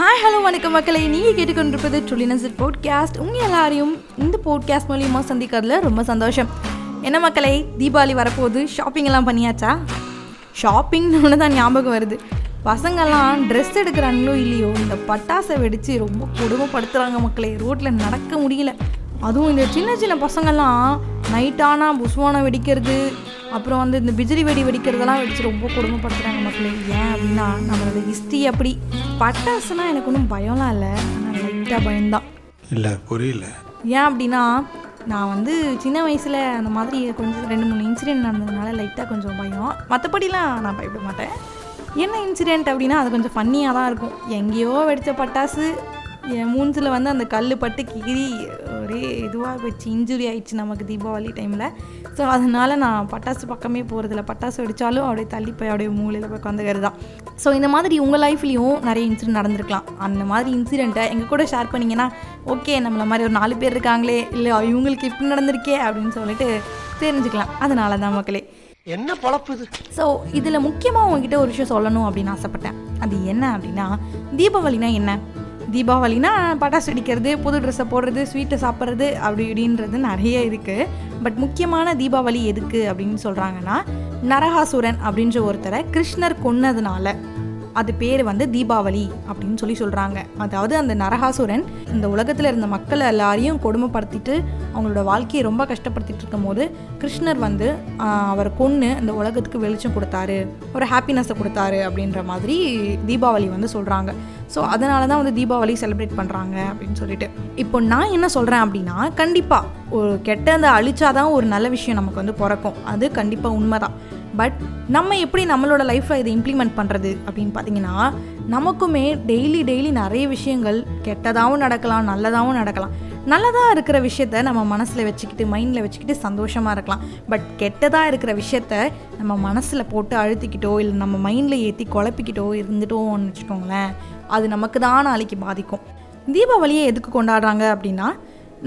Hi hello வணக்கம் மக்களை. நீங்கள் கேட்டுக்கொண்டிருப்பது ட்ருலினசர் போட்காஸ்ட் உங்கள் எல்லாரையும் இந்த போட்காஸ்ட் மூலியமாக சந்திக்கிறதுல ரொம்ப சந்தோஷம். என்ன மக்களை தீபாவளி வரப்போகுது. ஷாப்பிங் எல்லாம் பண்ணியாச்சா? ஷாப்பிங்னு ஒன்று தான் ஞாபகம் வருது. பசங்கள்லாம் ட்ரெஸ் எடுக்கிறாங்களோ இல்லையோ இந்த பட்டாசை வெடித்து ரொம்ப கொடுமைப்படுத்துகிறாங்க மக்களை. ரோட்டில் நடக்க முடியல. அதுவும் இந்த சின்ன சின்ன பசங்கள்லாம் நைட்டானா புஸ்வானம் வெடிக்கிறது அப்புறம் வந்து இந்த பிஜிலி வெடி வெடிக்கிறதெல்லாம் வெடிச்சு ரொம்ப கொடுமைப்படுத்துகிறாங்க மக்களே. ஏன் அப்படின்னா நம்மளோட ஹிஸ்ட்ரி அப்படி பட்டாசுனா எனக்கு ஒன்றும் பயம்லாம் இல்லை. ஆனால் லைட்டாக பயம்தான். இல்லை புரியல. ஏன் அப்படின்னா நான் வந்து சின்ன வயசில் அந்த மாதிரி கொஞ்சம் ரெண்டு மூணு இன்சிடென்ட் நடந்ததுனால லைட்டாக கொஞ்சம் பயம். மற்றபடிலாம் நான் பயப்பட மாட்டேன். என்ன இன்சிடெண்ட் அப்படின்னா அது கொஞ்சம் ஃபன்னியாக தான் இருக்கும். எங்கேயோ வெடித்த பட்டாசு என் மூஞ்சில் வந்து அந்த கல் பட்டு கீறி ஒரே இதுவாக போச்சு இன்ஜுரி ஆயிடுச்சு நமக்கு தீபாவளி டைமில் ஸோ அதனால் நான் பட்டாசு பக்கமே போகிறதில்ல பட்டாசு வெடித்தாலும் அப்படியே தள்ளி போய் அப்படியே மூலையில் போய் உட்காந்துக்கிறது தான். ஸோ இந்த மாதிரி உங்கள் லைஃப்லேயும் நிறைய இன்சிடென்ட் நடந்திருக்கலாம். அந்த மாதிரி இன்சிடெண்ட்டை எங்கள் கூட ஷேர் பண்ணிங்கன்னா ஓகே நம்மள மாதிரி ஒரு நாலு பேர் இருக்காங்களே இல்லை இவங்களுக்கு இப்படி நடந்திருக்கே அப்படின்னு சொல்லிட்டு தெரிஞ்சுக்கலாம். அதனால தான் மக்களே. என்ன பொழப்பு இது? ஸோ இதில் முக்கியமாக உங்ககிட்ட ஒரு விஷயம் சொல்லணும் அப்படின்னு ஆசைப்பட்டேன். அது என்ன அப்படின்னா தீபாவளினா என்ன? தீபாவளினா பட்டாசு வெடிக்கிறது புது ட்ரெஸ்ஸை போடுறது ஸ்வீட்டை சாப்பிட்றது அப்படி இப்படின்றது நிறைய இருக்குது பட் முக்கியமான தீபாவளி எதுக்கு அப்படின்னு சொல்கிறாங்கன்னா நரகாசுரன் அப்படின்ற ஒருத்தரை கிருஷ்ணர் கொன்னதுனால. அது பேர் வந்து தீபாவளி அப்படின்னு சொல்லி சொல்கிறாங்க அதாவது அந்த நரகாசுரன் இந்த உலகத்தில் இருந்த மக்கள் எல்லாரையும் கொடுமைப்படுத்திட்டு அவங்களோட வாழ்க்கையை ரொம்ப கஷ்டப்படுத்திட்டு இருக்கும்போது கிருஷ்ணர் வந்து அவர் கொன்று இந்த உலகத்துக்கு வெளிச்சம் கொடுத்தாரு. ஒரு ஹாப்பினஸை கொடுத்தாரு அப்படின்ற மாதிரி தீபாவளி வந்து சொல்கிறாங்க ஸோ அதனால தான் வந்து தீபாவளி செலிப்ரேட் பண்ணுறாங்க அப்படின்னு சொல்லிட்டு. இப்போ நான் என்ன சொல்கிறேன் அப்படின்னா கண்டிப்பாக ஒரு கெட்டதை அழிச்சாதான் ஒரு நல்ல விஷயம் நமக்கு வந்து பிறக்கும். அது கண்டிப்பாக உண்மைதான். பட் நம்ம எப்படி நம்மளோட லைஃப்பில் இதை இம்ப்ளிமெண்ட் பண்ணுறது அப்படின்னு பார்த்தீங்கன்னா நமக்குமே டெய்லி டெய்லி நிறைய விஷயங்கள் கெட்டதாகவும் நடக்கலாம் நல்லதாகவும் நடக்கலாம். நல்லதாக இருக்கிற விஷயத்த நம்ம மனசில் வச்சுக்கிட்டு மைண்டில் வச்சுக்கிட்டு சந்தோஷமாக இருக்கலாம். பட் கெட்டதாக இருக்கிற விஷயத்த நம்ம மனசில் போட்டு அழுத்திக்கிட்டோ இல்லை நம்ம மைண்டில் ஏற்றி குழப்பிக்கிட்டோ இருந்துட்டோம்னு வச்சுக்கோங்களேன் அது நமக்கு தான் நாளைக்கு பாதிக்கும். தீபாவளியை எதுக்கு கொண்டாடுறாங்க அப்படின்னா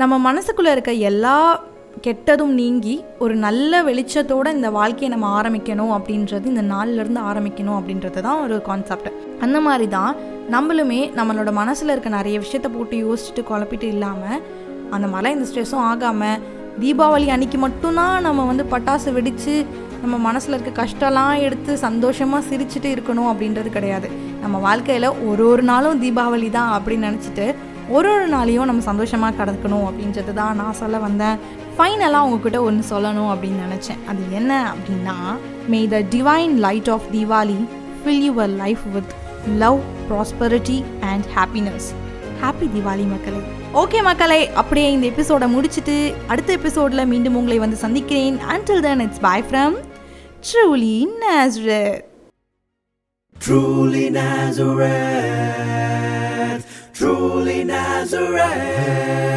நம்ம மனசுக்குள்ளே இருக்க எல்லா கெட்டதும் நீங்கி ஒரு நல்ல வெளிச்சத்தோட இந்த வாழ்க்கையை நம்ம ஆரம்பிக்கணும் அப்படின்றது இந்த நாள்ல இருந்து ஆரம்பிக்கணும் அப்படின்றது தான் ஒரு கான்செப்ட் அந்த மாதிரி தான் நம்மளுமே நம்மளோட மனசில் இருக்க நிறைய விஷயத்த போட்டு யோசிச்சுட்டு குழப்பிட்டு இல்லாமல் அந்த மாதிரிலாம் இந்த ஸ்ட்ரெஸ்ஸும் ஆகாமல் தீபாவளி அன்னைக்கு மட்டும்தான் நம்ம வந்து பட்டாசு வெடித்து நம்ம மனசில் இருக்க கஷ்டம்லாம் எடுத்து சந்தோஷமாக சிரிச்சுட்டு இருக்கணும் அப்படின்றது கிடையாது. நம்ம வாழ்க்கையில் ஒரு ஒரு நாளும் தீபாவளி தான் அப்படின்னு நினச்சிட்டு ஒரு ஒரு நாளையும் நம்ம சந்தோஷமாக கடக்கணும் அப்படின்றது தான் நான் சொல்ல வந்தேன். ஃபைனலாக உங்ககிட்ட ஒன்று சொல்லணும் அப்படின்னு நினச்சேன். அது என்ன அப்படின்னா may the divine light of Deepavali fill your life with love prosperity and happiness happy Deepavali மக்களே. ஓகே மக்களே அப்படியே இந்த எபிசோடை முடிச்சுட்டு அடுத்த எபிசோடில் மீண்டும் உங்களை வந்து சந்திக்கிறேன். Until then it's bye from truly Nazareth. Truly Nazareth, Nazareth.